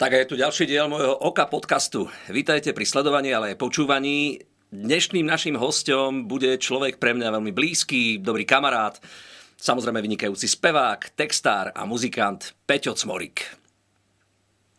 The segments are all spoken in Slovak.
Tak a je tu ďalší diel môjho Oka podcastu. Vítajte pri sledovaní, ale aj počúvaní. Dnešným našim hostom bude človek pre mňa veľmi blízky, dobrý kamarát, samozrejme vynikajúci spevák, textár a muzikant Peťo Cmorik.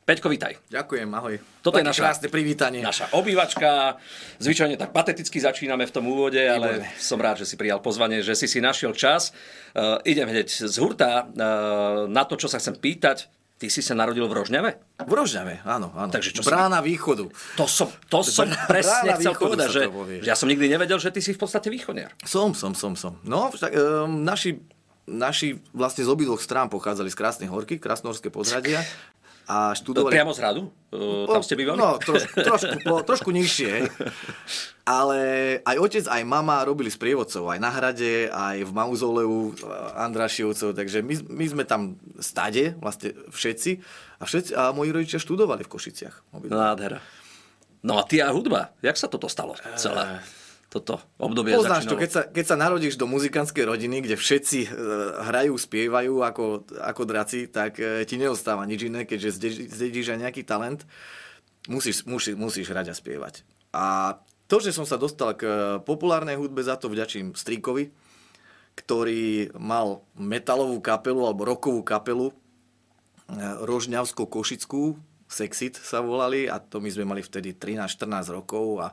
Peťko, vítaj. Ďakujem, ahoj. Toto Také je naša, krásne privítanie. naša obývačka. Zvyčajne tak pateticky začíname v tom úvode, ale Výborné. som rád, že si prijal pozvanie, že si si našiel čas. Uh, idem hneď z hurta uh, na to, čo sa chcem pýtať. Ty si sa narodil v Rožňave? V Rožňave, áno, áno. Takže čo Brána východu. To som, to som Brána presne chcel východu povedať, že, že ja som nikdy nevedel, že ty si v podstate východniar. Som, som, som, som. No, však, um, naši, naši vlastne z obidvoch strán pochádzali z Krásnej horky, Krasnohorské podhradia. A študovali... Priamo z hradu? Uh, tam ste bývali? No, troš, trošku, po, trošku nižšie. Ale aj otec, aj mama robili sprievodcov, aj na hrade, aj v mauzoleu eh, Andrašiovcov, takže my, my sme tam stade, vlastne všetci, a, všetci, a moji rodičia študovali v Košiciach. Nádhera. No a ty a hudba, jak sa toto stalo celé? Toto obdobie Poznáš to, začínalo? keď sa, keď sa narodíš do muzikantskej rodiny, kde všetci e, hrajú, spievajú ako, ako draci, tak e, ti neostáva nič iné, keďže zdedí- zdedíš aj nejaký talent, musíš, musíš, musíš hrať a spievať. A to, že som sa dostal k populárnej hudbe, za to vďačím Stríkovi, ktorý mal metalovú kapelu alebo rokovú kapelu, e, Rožňavsko-Košickú, Sexit sa volali a to my sme mali vtedy 13-14 rokov a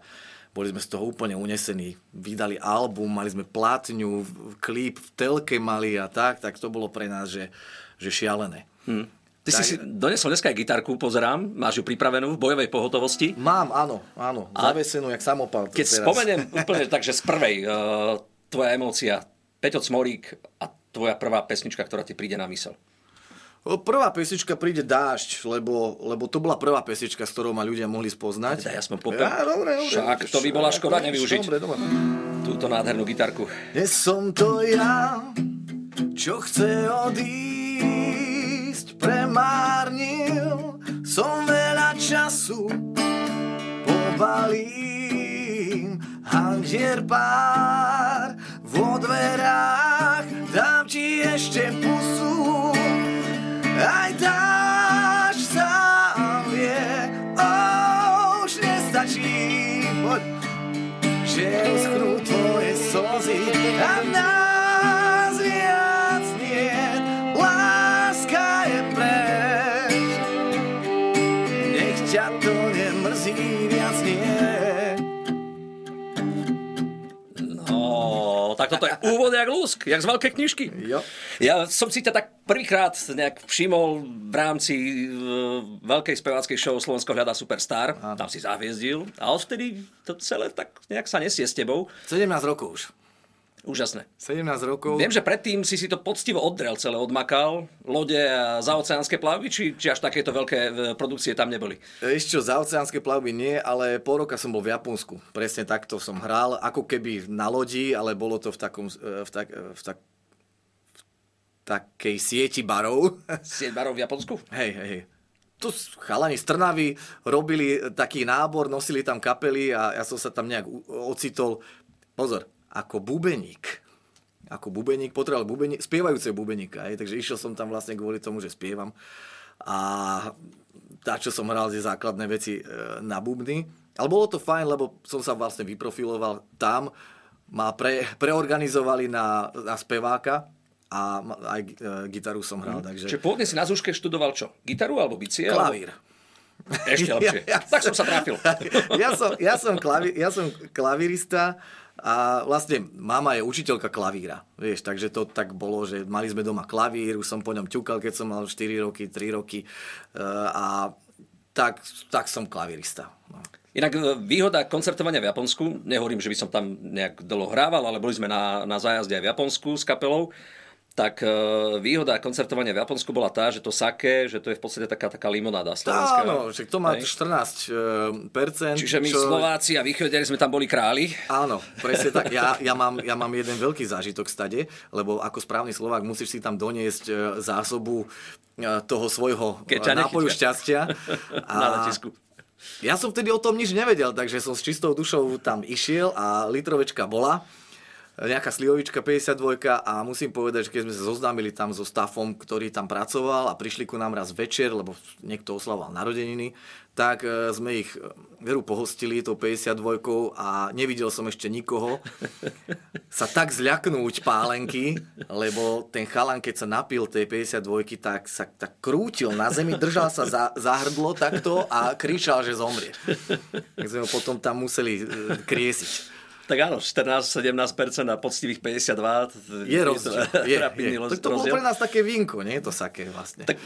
boli sme z toho úplne unesení. Vydali album, mali sme plátňu, klip v telke mali a tak, tak to bolo pre nás, že, že šialené. Hm. Ty si Tak- si donesol dneska aj gitarku, pozerám, máš ju pripravenú v bojovej pohotovosti. Mám, áno, áno, A- zavesenú, jak samopal. Keď teraz. spomeniem úplne tak, že z prvej, uh, tvoja emócia, Peťo Cmorík a tvoja prvá pesnička, ktorá ti príde na mysel. Prvá pesnička príde Dážď, lebo, lebo to bola prvá pesnička, s ktorou ma ľudia mohli spoznať. Teda ja som popel. Ja, dobre, dobre. Však to by bola škoda nevyužiť. Dobre, dobre. Túto nádhernú gitarku. Dnes som to ja, čo chce odísť, premárnil som veľa času, pobalím hangier pár vo dverách, dám ti ešte pusu, aj dáš sám vie, oh, už nestačí, poď že uschnú tvoje slzy a v nás viac nie. Láska je preč, nech ťa to nemrzí viac nie. Tak toto je úvod jak lúsk, jak z veľkej knižky. Jo. Ja som si ťa tak prvýkrát nejak všimol v rámci uh, veľkej speváckej show Slovensko hľadá superstar. Tam si zahviezdil a odvtedy to celé tak nejak sa nesie s tebou. 17 rokov už. Úžasné. 17 rokov. Viem, že predtým si si to poctivo oddrel celé, odmakal, lode a zaoceánske plavby, či, či až takéto veľké e, produkcie tam neboli? Ešte čo, za oceánske plavby nie, ale po roka som bol v Japonsku. Presne takto som hral, ako keby na lodi, ale bolo to v, takom, eh, v, tak, v, tak, v takej sieti barov. Sieť barov v Japonsku? Hej, hej, hej. Tu chalani z Trnavy robili taký nábor, nosili tam kapely a ja som sa tam nejak ocitol. Pozor, ako bubeník. Ako bubeník, potreboval bubeník, spievajúceho bubeníka, hej, takže išiel som tam vlastne kvôli tomu, že spievam. A tá, čo som hral tie základné veci e, na bubny. Ale bolo to fajn, lebo som sa vlastne vyprofiloval tam. Ma pre, preorganizovali na, na speváka a aj e, gitaru som hral. Takže... Čiže pôvodne si na zúške študoval čo? Gitaru alebo bicie? Klavír. Alebo... Ešte lepšie. Ja- ja tak som sa trafil. ja, som, ja, som klavi, ja som klavírista a vlastne mama je učiteľka klavíra, vieš, takže to tak bolo, že mali sme doma klavír, už som po ňom ťukal, keď som mal 4 roky, 3 roky e, a tak, tak som klavírista. No. Inak e, výhoda koncertovania v Japonsku, nehovorím, že by som tam nejak dlho hrával, ale boli sme na, na zájazde aj v Japonsku s kapelou, tak e, výhoda koncertovania v Japonsku bola tá, že to sake, že to je v podstate taká, taká limonáda slovenská. Áno, však to má Hej. 14 percent. Čiže my Slováci a východňari sme tam boli králi. Áno, presne tak. Ja, ja, mám, ja mám jeden veľký zážitok stade, lebo ako správny Slovák musíš si tam doniesť e, zásobu e, toho svojho Keď e, nápoju nechytia. šťastia. Na letisku. Ja som vtedy o tom nič nevedel, takže som s čistou dušou tam išiel a litrovečka bola. Nejaká slivovička 52 a musím povedať, že keď sme sa zoznámili tam so stafom, ktorý tam pracoval a prišli ku nám raz večer, lebo niekto oslavoval narodeniny, tak e, sme ich e, veru pohostili tou 52 a nevidel som ešte nikoho sa tak zľaknúť pálenky, lebo ten chalan, keď sa napil tej 52 tak sa tak krútil na zemi, držal sa za, za hrdlo takto a kričal, že zomrie. Tak sme ho potom tam museli e, kriesiť. Tak áno, 14-17% a poctivých 52. Je rozdiel. Je, je. To, to bolo pre nás také vínko, nie je to saké vlastne. Tak,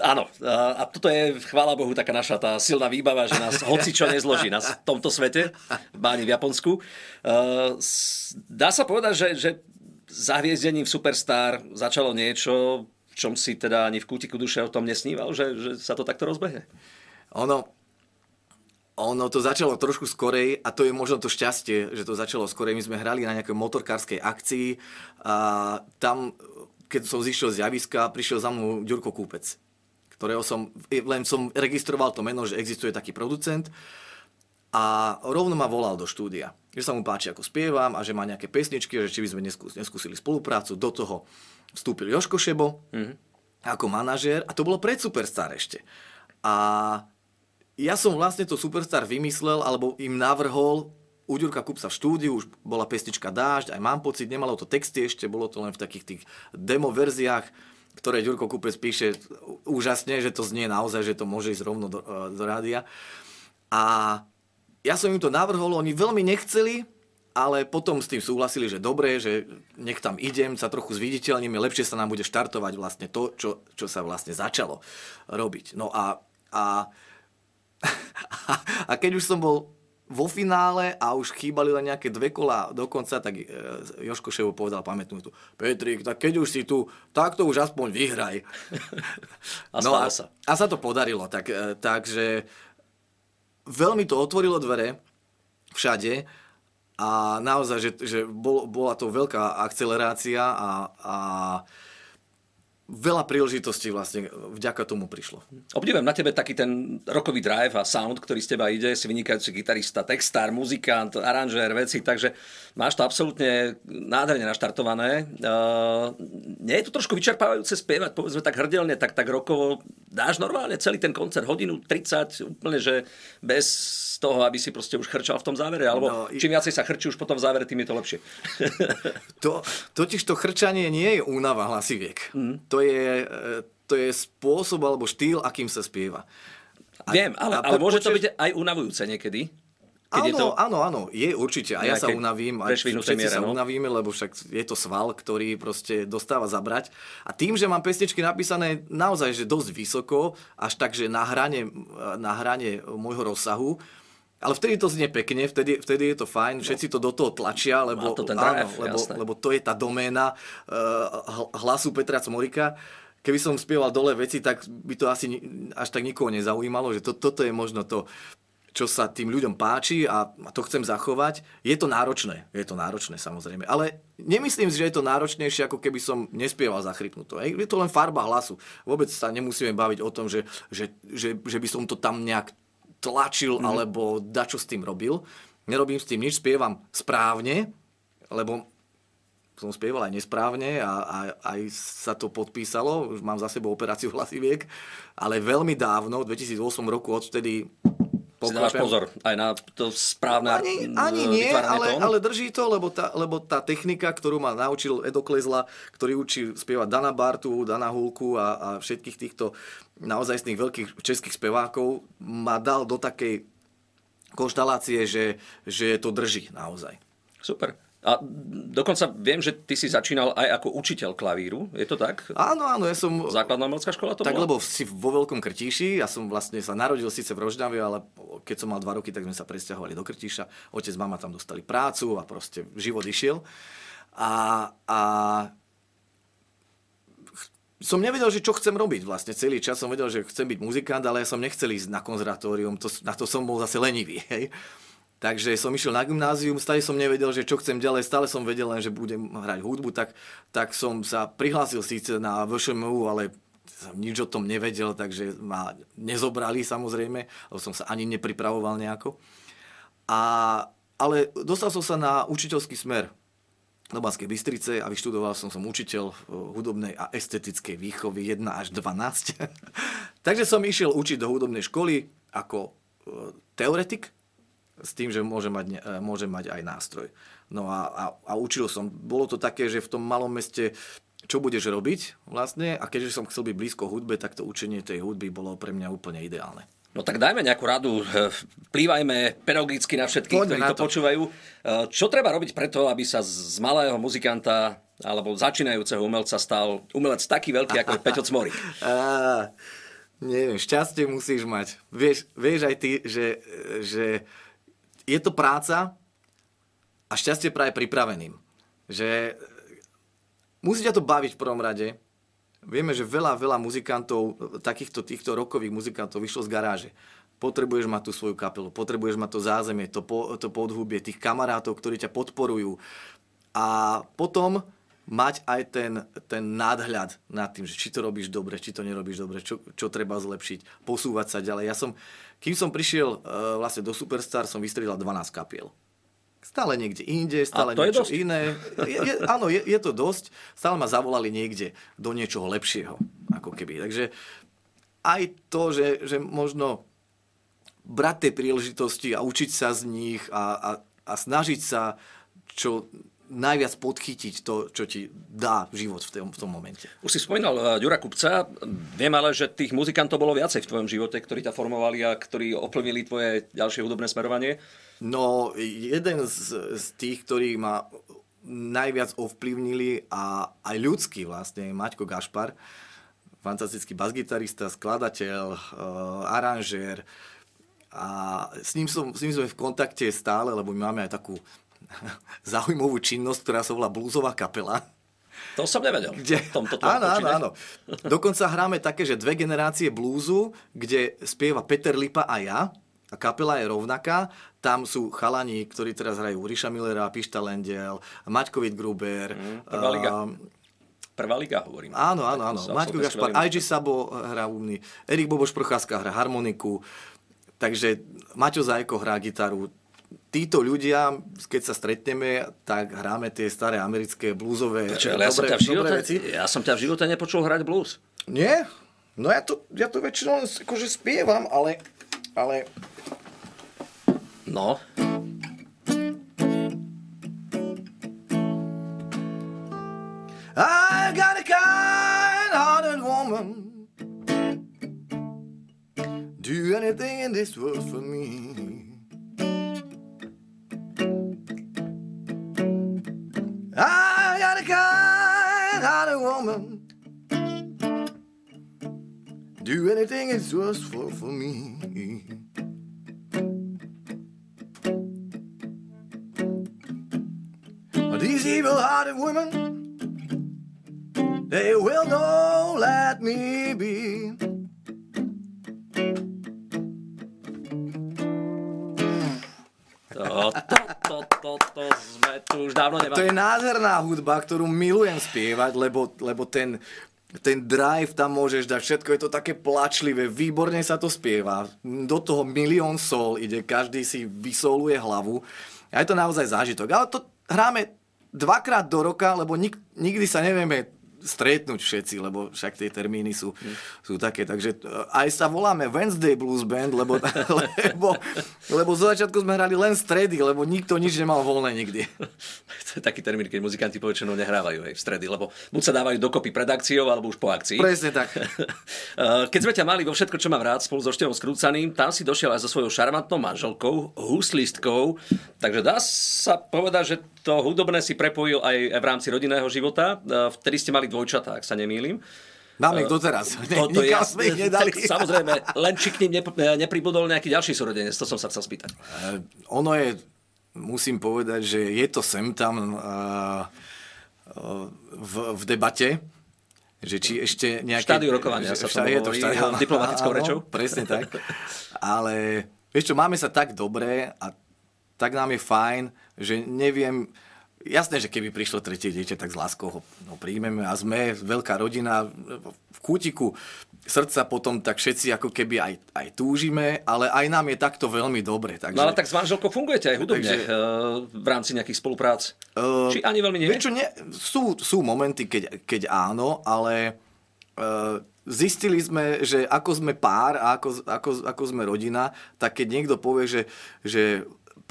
áno, a toto je, chvála Bohu, taká naša tá silná výbava, že nás hoci čo nezloží v tomto svete, v Báni v Japonsku. Dá sa povedať, že, že v Superstar začalo niečo, v čom si teda ani v kútiku duše o tom nesníval, že, že sa to takto rozbehne? Ono, ono to začalo trošku skorej a to je možno to šťastie, že to začalo skorej. My sme hrali na nejakej motorkárskej akcii a tam, keď som zišiel z javiska, prišiel za mnou Ďurko Kúpec, ktorého som, len som registroval to meno, že existuje taký producent a rovno ma volal do štúdia, že sa mu páči, ako spievam a že má nejaké pesničky, že či by sme neskúsili spoluprácu. Do toho vstúpil Joško Šebo mm-hmm. ako manažér a to bolo pred Superstar ešte. A ja som vlastne to Superstar vymyslel, alebo im navrhol u Ďurka Kupsa v štúdiu, už bola pesnička Dážď, aj mám pocit, nemalo to texty ešte, bolo to len v takých tých demo verziách, ktoré Ďurko Kupec píše úžasne, že to znie naozaj, že to môže ísť rovno do, e, do rádia. A ja som im to navrhol, oni veľmi nechceli, ale potom s tým súhlasili, že dobre, že nech tam idem, sa trochu zviditeľníme, lepšie sa nám bude štartovať vlastne to, čo, čo sa vlastne začalo robiť. No a, a a keď už som bol vo finále a už chýbali len nejaké dve kola do konca, tak e, Joško Ševo povedal pamätnú tu, Petrik, tak keď už si tu, tak to už aspoň vyhraj. A no a, sa. A sa to podarilo, tak, e, takže veľmi to otvorilo dvere všade a naozaj, že, že bol, bola to veľká akcelerácia a, a veľa príležitostí vlastne vďaka tomu prišlo. Obdivujem na tebe taký ten rokový drive a sound, ktorý z teba ide, si vynikajúci gitarista, textár, muzikant, aranžér, veci, takže máš to absolútne nádherne naštartované. Uh, nie je to trošku vyčerpávajúce spievať, povedzme tak hrdelne, tak, tak rokovo. Dáš normálne celý ten koncert, hodinu 30, úplne, že bez toho, aby si proste už chrčal v tom závere, alebo no, čím viacej sa chrčí už potom v závere, tým je to lepšie. to, totiž to chrčanie nie je únava hlasiviek. Mm. To je, e, to je spôsob alebo štýl, akým sa spieva. A, Viem, ale, ale môže to byť aj unavujúce niekedy. Keď áno, je to... áno, áno, je určite. A ja sa unavím, a všetci miere, sa no? unavíme, lebo však je to sval, ktorý proste dostáva zabrať. A tým, že mám pesničky napísané naozaj, že dosť vysoko, až tak, že na hrane, na hrane môjho rozsahu, ale vtedy to znie pekne, vtedy, vtedy je to fajn, no. všetci to do toho tlačia, lebo, to ten drive, áno, lebo, lebo to je tá doména uh, hlasu Petra Cmorika keby som spieval dole veci, tak by to asi až tak nikoho nezaujímalo, že to, toto je možno to, čo sa tým ľuďom páči a to chcem zachovať. Je to náročné, je to náročné samozrejme, ale nemyslím si, že je to náročnejšie, ako keby som nespieval zachrypnuto. Je to len farba hlasu. Vôbec sa nemusíme baviť o tom, že, že, že, že by som to tam nejak tlačil mm. alebo dačo s tým robil. Nerobím s tým nič, spievam správne, lebo som spieval aj nesprávne a, a aj sa to podpísalo, už mám za sebou operáciu hlasiviek, ale veľmi dávno, v 2008 roku, odvtedy si dávaš pozor aj na to správne Ani, ani nie, ale, ale drží to, lebo tá, lebo tá technika, ktorú ma naučil Edo Klezla, ktorý učí spievať Dana Bartu, Dana Hulku a, a všetkých týchto naozaj veľkých českých spevákov, ma dal do takej konštalácie, že, že to drží naozaj. Super. A dokonca viem, že ty si začínal aj ako učiteľ klavíru, je to tak? Áno, áno, ja som... Základná umelecká škola to Tak, bola? lebo si vo Veľkom Krtíši, ja som vlastne sa narodil síce v Rožňave, ale keď som mal dva roky, tak sme sa presťahovali do Krtíša. Otec, mama tam dostali prácu a proste život išiel. A, a som nevedel, že čo chcem robiť vlastne celý čas. Som vedel, že chcem byť muzikant, ale ja som nechcel ísť na konzervatórium, to, na to som bol zase lenivý. Hej. Takže som išiel na gymnázium, stále som nevedel, že čo chcem ďalej, stále som vedel len, že budem hrať hudbu, tak, tak som sa prihlásil síce na VŠMU, ale som nič o tom nevedel, takže ma nezobrali samozrejme, lebo som sa ani nepripravoval nejako. A, ale dostal som sa na učiteľský smer, do Banskej Bystrice a vyštudoval som som učiteľ eh, hudobnej a estetickej výchovy 1 až 12. Takže som išiel učiť do hudobnej školy ako eh, teoretik s tým, že môže mať, eh, môže mať aj nástroj. No a, a, a učil som. Bolo to také, že v tom malom meste čo budeš robiť vlastne a keďže som chcel byť blízko hudbe, tak to učenie tej hudby bolo pre mňa úplne ideálne. No tak dajme nejakú radu, vplývajme pedagogicky na všetkých, Poďme ktorí na to. to počúvajú. Čo treba robiť preto, aby sa z malého muzikanta alebo začínajúceho umelca stal umelec taký veľký ako Peťo Cmorik? neviem, šťastie musíš mať. Vieš, vieš aj ty, že, že je to práca a šťastie práve pripraveným. Že musí ťa to baviť v prvom rade, Vieme, že veľa, veľa muzikantov, takýchto týchto rokových muzikantov vyšlo z garáže. Potrebuješ mať tú svoju kapelu, potrebuješ mať to zázemie, to, po, to podhubie, tých kamarátov, ktorí ťa podporujú. A potom mať aj ten, ten nadhľad nad tým, že či to robíš dobre, či to nerobíš dobre, čo, čo treba zlepšiť, posúvať sa ďalej. Ja som, kým som prišiel uh, vlastne do Superstar, som vystriedal 12 kapiel. Stále niekde inde, stále niečo je iné. Je, je, áno, je, je to dosť. Stále ma zavolali niekde do niečoho lepšieho. Ako keby. Takže aj to, že, že možno brať tie príležitosti a učiť sa z nich a, a, a snažiť sa čo najviac podchytiť to, čo ti dá život v tom, v tom momente. Už si spomínal uh, Ďura Kupca. Viem ale, že tých muzikantov bolo viacej v tvojom živote, ktorí ťa formovali a ktorí oplnili tvoje ďalšie hudobné smerovanie. No, jeden z, z tých, ktorí ma najviac ovplyvnili a aj ľudský vlastne, Maťko Gašpar, fantastický basgitarista, skladateľ, uh, aranžér. A s ním, som, s ním sme v kontakte stále, lebo my máme aj takú zaujímavú činnosť, ktorá sa volá bluesová kapela. To som nevedel. Kde... Tomto áno, áno, áno. Dokonca hráme také, že dve generácie blúzu, kde spieva Peter Lipa a ja a kapela je rovnaká. Tam sú chalani, ktorí teraz hrajú Ríša Millera, Pišta Lendel, Maťkovit Gruber. Mm, prvá liga. Uh, prvá liga hovorím. Áno, áno, áno. Maťko Gašpar, IG Sabo hrá umný, Erik Boboš Procházka hrá harmoniku, takže Maťo Zajko hrá gitaru. Títo ľudia, keď sa stretneme, tak hráme tie staré americké bluesové Počuť, ale ja, som ťa v živote, veci. ja som ťa v živote nepočul hrať blues. Nie? No ja to, ja to väčšinou akože spievam, ale, ale No. I got a kind-hearted woman Do anything in this world for me Do anything in this world for, for me These evil-hearted women, they will not let me be. To, to, to, to, sme tu už dávno. To je nádherná hudba, ktorú milujem spievať, lebo, lebo ten, ten drive tam môžeš dať, všetko je to také plačlivé, výborne sa to spieva, do toho milión sol ide, každý si vysoluje hlavu a je to naozaj zážitok. Ale to hráme dvakrát do roka, lebo nik, nikdy sa nevieme stretnúť všetci, lebo však tie termíny sú, mm. sú také. Takže e, aj sa voláme Wednesday Blues Band, lebo, lebo, lebo zo začiatku sme hrali len stredy, lebo nikto nič nemal voľné nikdy. to je taký termín, keď muzikanti poväčšinou nehrávajú aj v stredy, lebo buď sa dávajú dokopy pred akciou, alebo už po akcii. Presne tak. E, keď sme ťa mali vo všetko, čo mám rád, spolu so Števom Skrúcaným, tam si došiel aj so svojou šarmantnou manželkou, huslistkou, takže dá sa povedať, že to hudobné si prepojil aj v rámci rodinného života. E, vtedy ste mali dvojčatá, ak sa nemýlim. Máme ich doteraz. To, to ja, sme ich nedali. Samozrejme, len či k ním nepribudol nejaký ďalší súrodenec, to som sa chcel spýtať. Uh, ono je, musím povedať, že je to sem tam uh, v, v debate, že či ešte nejaké... Štádiu rokovania sa to je to štádiu, diplomatickou áno, rečou. Presne tak. Ale vieš čo, máme sa tak dobre a tak nám je fajn, že neviem, Jasné, že keby prišlo tretie dieťa, tak s láskou ho no, príjmeme a sme veľká rodina v kútiku srdca potom tak všetci ako keby aj, aj túžime, ale aj nám je takto veľmi dobre. Takže... No ale tak s manželkou fungujete aj hudobne takže, v rámci nejakých spoluprác? Uh, Či ani veľmi nie? Čo, nie sú, sú momenty, keď, keď áno, ale uh, zistili sme, že ako sme pár a ako, ako, ako sme rodina, tak keď niekto povie, že, že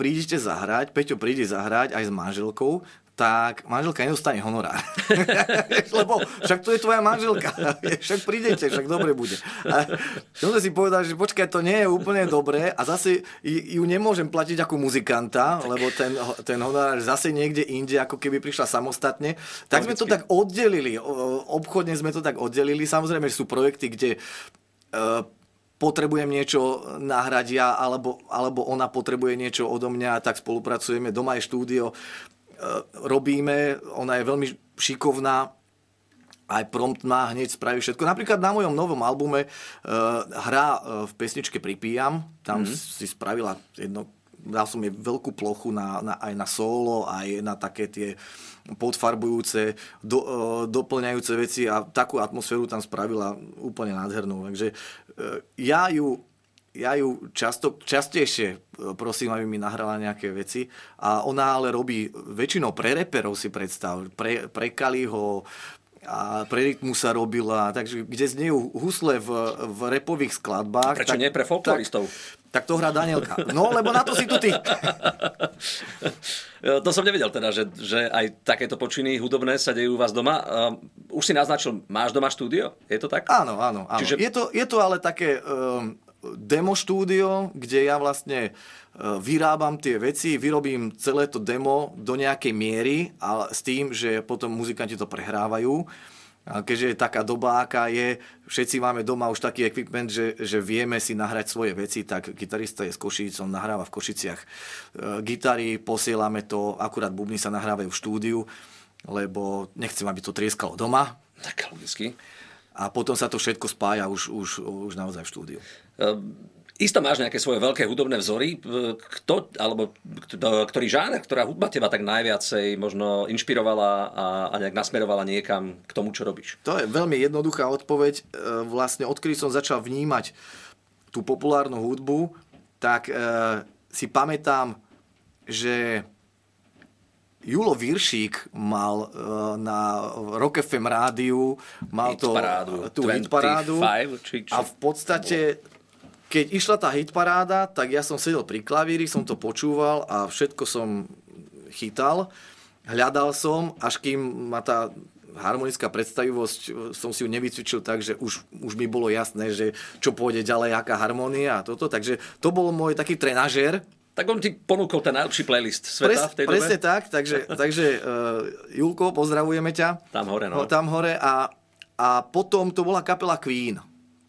prídete zahrať, Peťo príde zahrať aj s manželkou, tak manželka nedostane honorár. Lebo však to je tvoja manželka. však prídete, však dobre bude. A som si povedal, že počkaj, to nie je úplne dobré a zase ju nemôžem platiť ako muzikanta, lebo ten, ten honorár zase niekde inde, ako keby prišla samostatne. Tak sme to tak oddelili. Obchodne sme to tak oddelili. Samozrejme, že sú projekty, kde uh, potrebujem niečo nahrať ja, alebo, alebo ona potrebuje niečo odo mňa, tak spolupracujeme. Doma je štúdio, e, robíme, ona je veľmi šikovná, aj promptná, hneď spraví všetko. Napríklad na mojom novom albume uh, hra uh, v pesničke Pripíjam, tam mm-hmm. si spravila jedno, dal som jej veľkú plochu na, na, aj na solo, aj na také tie podfarbujúce, do, uh, doplňajúce veci a takú atmosféru tam spravila úplne nádhernú. Takže E, ja ju ja ju často, častejšie e, prosím, aby mi nahrala nejaké veci a ona ale robí väčšinou pre reperov si predstav, pre, pre Kaliho, a pre rytmu sa robila, takže kde znejú husle v, v repových skladbách. Prečo tak, nie pre folkloristov? Tak, tak to hrá Danielka. No, lebo na to si tu ty. to som nevedel teda, že, že aj takéto počiny hudobné sa dejú u vás doma. Uh, už si naznačil, máš doma štúdio? Je to tak? Áno, áno. áno. Čiže... Je, to, je to ale také um, demo štúdio, kde ja vlastne E, vyrábam tie veci, vyrobím celé to demo do nejakej miery a s tým, že potom muzikanti to prehrávajú. A keďže je taká doba, aká je, všetci máme doma už taký equipment, že, že vieme si nahrať svoje veci, tak gitarista je z Košíc, on nahráva v Košiciach e, gitary, posielame to, akurát bubny sa nahrávajú v štúdiu, lebo nechcem, aby to trieskalo doma. Tak logicky. A potom sa to všetko spája už, už, už naozaj v štúdiu. Um Isto máš nejaké svoje veľké hudobné vzory. Kto, alebo ktorý žáner, ktorá hudba teba tak najviacej možno inšpirovala a, a nejak nasmerovala niekam k tomu, čo robíš? To je veľmi jednoduchá odpoveď. E, vlastne odkedy som začal vnímať tú populárnu hudbu, tak e, si pamätám, že Julo Viršík mal e, na Rock FM rádiu mal hit to, parádu, tú hitparádu a v podstate keď išla tá hitparáda, tak ja som sedel pri klavíri, som to počúval a všetko som chytal. Hľadal som, až kým ma tá harmonická predstavivosť, som si ju nevycvičil tak, že už, už mi bolo jasné, že čo pôjde ďalej, aká harmonia a toto. Takže to bol môj taký trenažer. Tak on ti ponúkol ten najlepší playlist sveta Pres, v tej dobe. Presne tak, takže, takže uh, Julko, pozdravujeme ťa. Tam hore, no. Tam hore a, a potom to bola kapela Queen.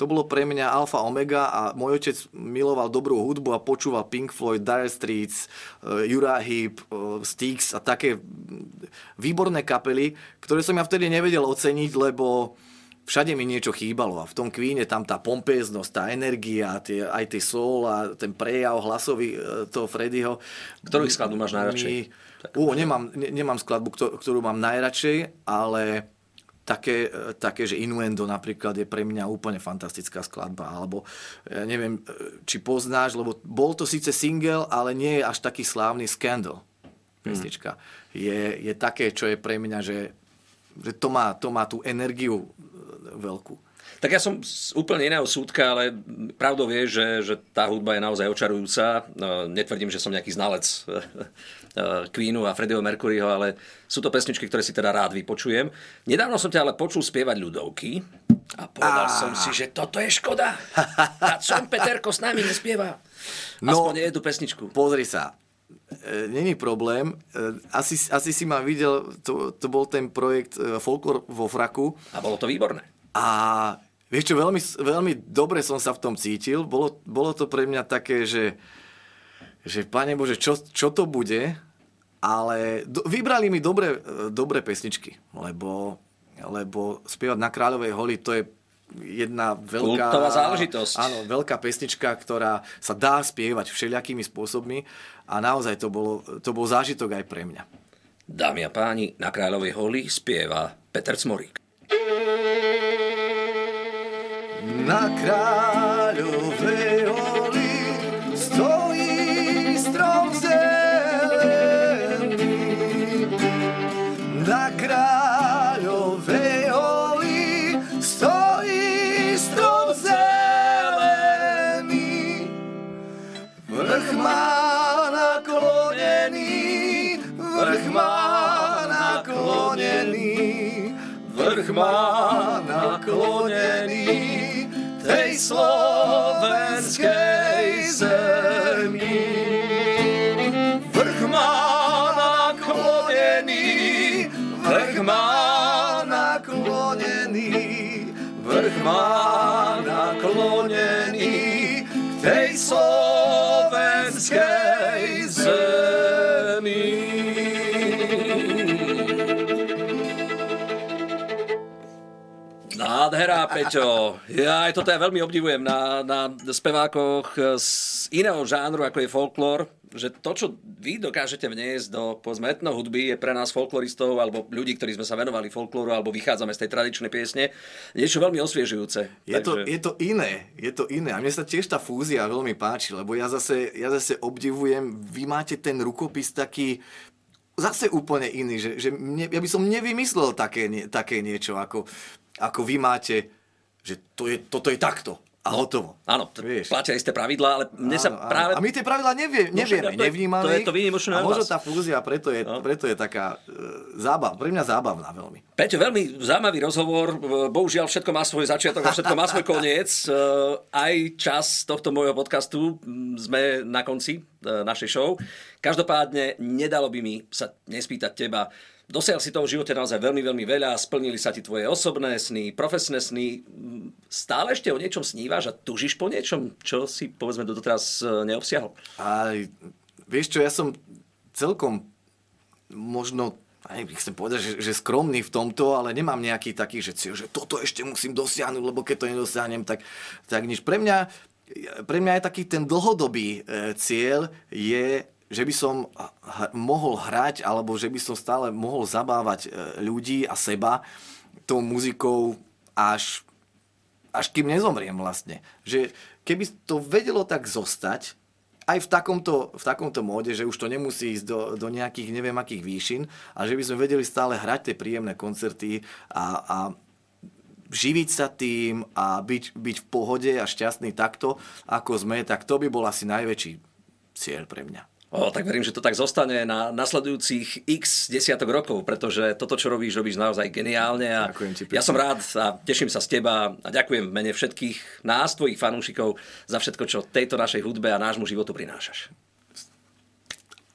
To bolo pre mňa alfa omega a môj otec miloval dobrú hudbu a počúval Pink Floyd, Dire Streets, uh, Uriah Heep, uh, Styx a také výborné kapely, ktoré som ja vtedy nevedel oceniť, lebo všade mi niečo chýbalo a v tom Queene tam tá pompeznosť, tá energia, tie, aj tie soul a ten prejav hlasový uh, toho Freddyho. Ktorú skladbu máš najradšej? Mi, uh, nemám, ne, nemám skladbu, ktorú mám najradšej, ale také, e, také, že Innuendo napríklad je pre mňa úplne fantastická skladba, alebo ja neviem, e, či poznáš, lebo bol to síce single, ale nie je až taký slávny Scandal pesnička. Hmm. Je, je také, čo je pre mňa, že, že to, má, to má tú energiu e, veľkú. Tak ja som z úplne iného súdka, ale pravdou vie, že, že tá hudba je naozaj očarujúca. No, netvrdím, že som nejaký znalec Queenu a Freddieho Mercuryho, ale sú to pesničky, ktoré si teda rád vypočujem. Nedávno som ťa ale počul spievať ľudovky a povedal a... som si, že toto je škoda. A som Peterko s nami nespieva. No, Aspoň jednu pesničku. Pozri sa, e, Není problém. E, asi, asi si ma videl, to, to bol ten projekt e, Folklor vo fraku. A bolo to výborné. A Vieš čo, veľmi, veľmi dobre som sa v tom cítil. Bolo, bolo to pre mňa také, že, že Pane Bože, čo, čo to bude? Ale do, vybrali mi dobre, dobre pesničky, lebo, lebo spievať na Kráľovej holi, to je jedna veľká... Kultová záležitosť. Áno, veľká pesnička, ktorá sa dá spievať všelijakými spôsobmi a naozaj to, bolo, to bol zážitok aj pre mňa. Dámy a páni, na Kráľovej holi spieva Peter Cmorík. Na Kráľovej holi stojí strom zelený. Na Kráľovej holi stojí strom zelený. Vrch má naklonený, vrch má naklonený, vrch má naklonený slovenskej zemi. Vrch má naklonený, vrch má naklonený, vrch má Nádhera, Peťo. Ja aj toto ja veľmi obdivujem na, na spevákoch z iného žánru, ako je folklór, že to, čo vy dokážete vniesť do, povedzme, hudby je pre nás folkloristov alebo ľudí, ktorí sme sa venovali folklóru alebo vychádzame z tej tradičnej piesne, niečo veľmi osviežujúce. Je, Takže... to, je to iné, je to iné. A mne sa tiež tá fúzia veľmi páči, lebo ja zase, ja zase obdivujem, vy máte ten rukopis taký, zase úplne iný, že, že mne, ja by som nevymyslel také, nie, také niečo, ako, ako vy máte, že to je, toto je takto a no, hotovo. Áno, t- platia isté pravidlá, ale mne áno, sa práve... A my tie pravidlá nevie, nevieme, no, nevnímame To je to výnimočné A možno tá fúzia preto je, no. preto je taká uh, zábav, pre mňa zábavná veľmi. Peťo, veľmi zaujímavý rozhovor. Bohužiaľ, všetko má svoj začiatok a všetko má svoj koniec. Uh, aj čas tohto môjho podcastu sme na konci uh, našej show. Každopádne, nedalo by mi sa nespýtať teba, Dosiahol si toho v živote naozaj veľmi, veľmi veľa, splnili sa ti tvoje osobné sny, profesné sny. Stále ešte o niečom snívaš a tužíš po niečom, čo si povedzme doteraz e, neobsiahol? A vieš čo, ja som celkom možno aj chcem povedať, že, že skromný v tomto, ale nemám nejaký taký, že cieľ, že toto ešte musím dosiahnuť, lebo keď to nedosiahnem, tak, tak nič. Pre mňa, pre mňa je taký ten dlhodobý e, cieľ je že by som mohol hrať, alebo že by som stále mohol zabávať e, ľudí a seba tou muzikou až, až kým nezomriem vlastne. Že keby to vedelo tak zostať, aj v takomto, v takomto móde, že už to nemusí ísť do, do nejakých neviem akých výšin a že by sme vedeli stále hrať tie príjemné koncerty a, a živiť sa tým a byť, byť v pohode a šťastný takto, ako sme, tak to by bol asi najväčší cieľ pre mňa. O, tak verím, že to tak zostane na nasledujúcich x desiatok rokov, pretože toto, čo robíš, robíš naozaj geniálne a ti, ja som rád a teším sa z teba a ďakujem v mene všetkých nás, tvojich fanúšikov, za všetko, čo tejto našej hudbe a nášmu životu prinášaš.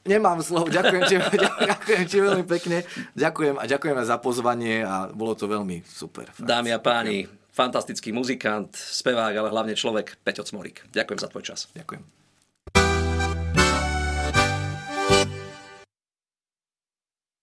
Nemám slov, ďakujem ti, ďakujem ti veľmi pekne, ďakujem a ďakujeme za pozvanie a bolo to veľmi super. Dámy a páni, fantastický muzikant, spevák, ale hlavne človek, Peťo Cmorík. Ďakujem za tvoj čas. Ďakujem.